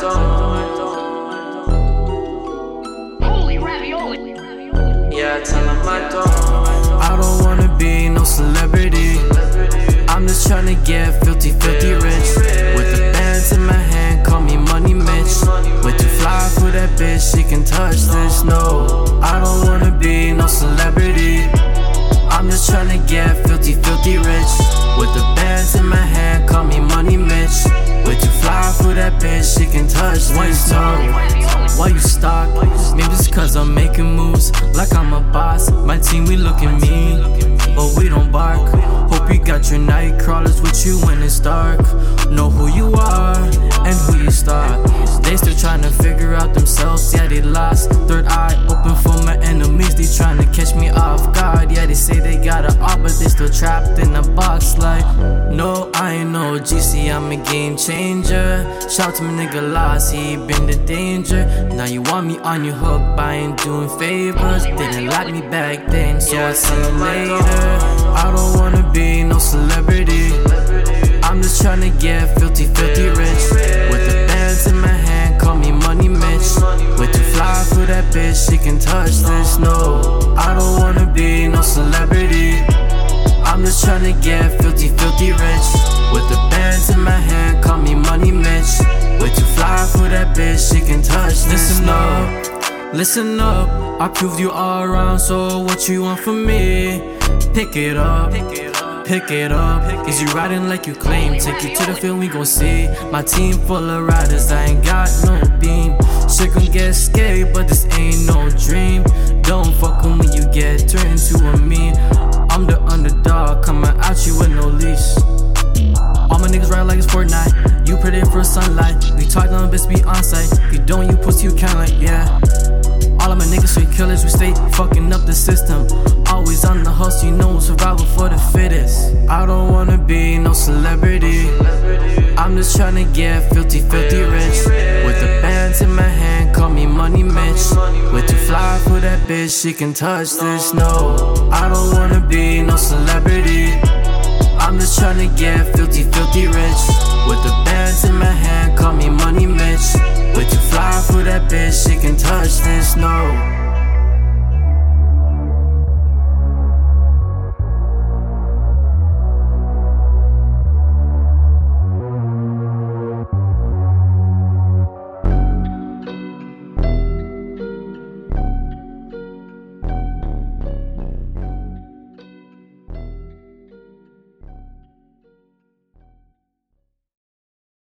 don't. Holy ravioli. Yeah, tell him I don't. I don't wanna be no celebrity. I'm just tryna get filthy, filthy rich. With the bands in my hand, call me Money Mitch. With the fly for that bitch, she can touch this. No, I don't wanna be no celebrity. I'm just tryna get filthy, filthy rich. With the bands in my hand, call me Money Mitch. That bitch, she can touch this. No. Why you stuck? Maybe it's cause I'm making moves like I'm a boss. My team, we looking mean, but we don't bark. Hope you got your night crawlers with you when it's dark. Know who you are and who you start. They still trying to figure out themselves, yeah, they lost. Third eye open for my enemies, they trying to catch me off guard. Yeah, they say they got a art, but they still trapped in a box. Like, no, I ain't no GC, I'm a game changer. Shout to my nigga Lost, he been the danger. Now you want me on your hook, I ain't doing favors. Didn't like me back then, so I'll see you later. I don't wanna be no celebrity. I'm just tryna get filthy, filthy rich. With the bands in my hand, call me Money Mitch. With the fly for that bitch, she can touch this. No, I don't wanna be no celebrity. I'm just tryna get filthy, filthy rich. Listen up, listen up. I proved you all wrong, so what you want from me? Pick it up. Pick it up, is you riding like you claim? Take you to the field, we gon' see. My team full of riders, I ain't got no beam. Shit gon' get scary, but this ain't no dream. Don't fuck when you get turned into a meme. I'm the underdog, coming at you with no leash. All my niggas ride like it's Fortnite. You pretty for sunlight. We talk on bitch be on site. You don't, you pussy, you count like, yeah. All of my niggas straight killers, we stay fucking up the system. Always on the hustle, you know survival for the fittest. I don't wanna be no celebrity. I'm just tryna get filthy, filthy rich. With the bands in my hand, call me Money Mitch. Way too fly for that bitch, she can touch this. No, I don't wanna be no celebrity tryna get filthy, filthy rich. With the bands in my hand, call me Money Mitch. Way too fly for that bitch, she can touch this, no.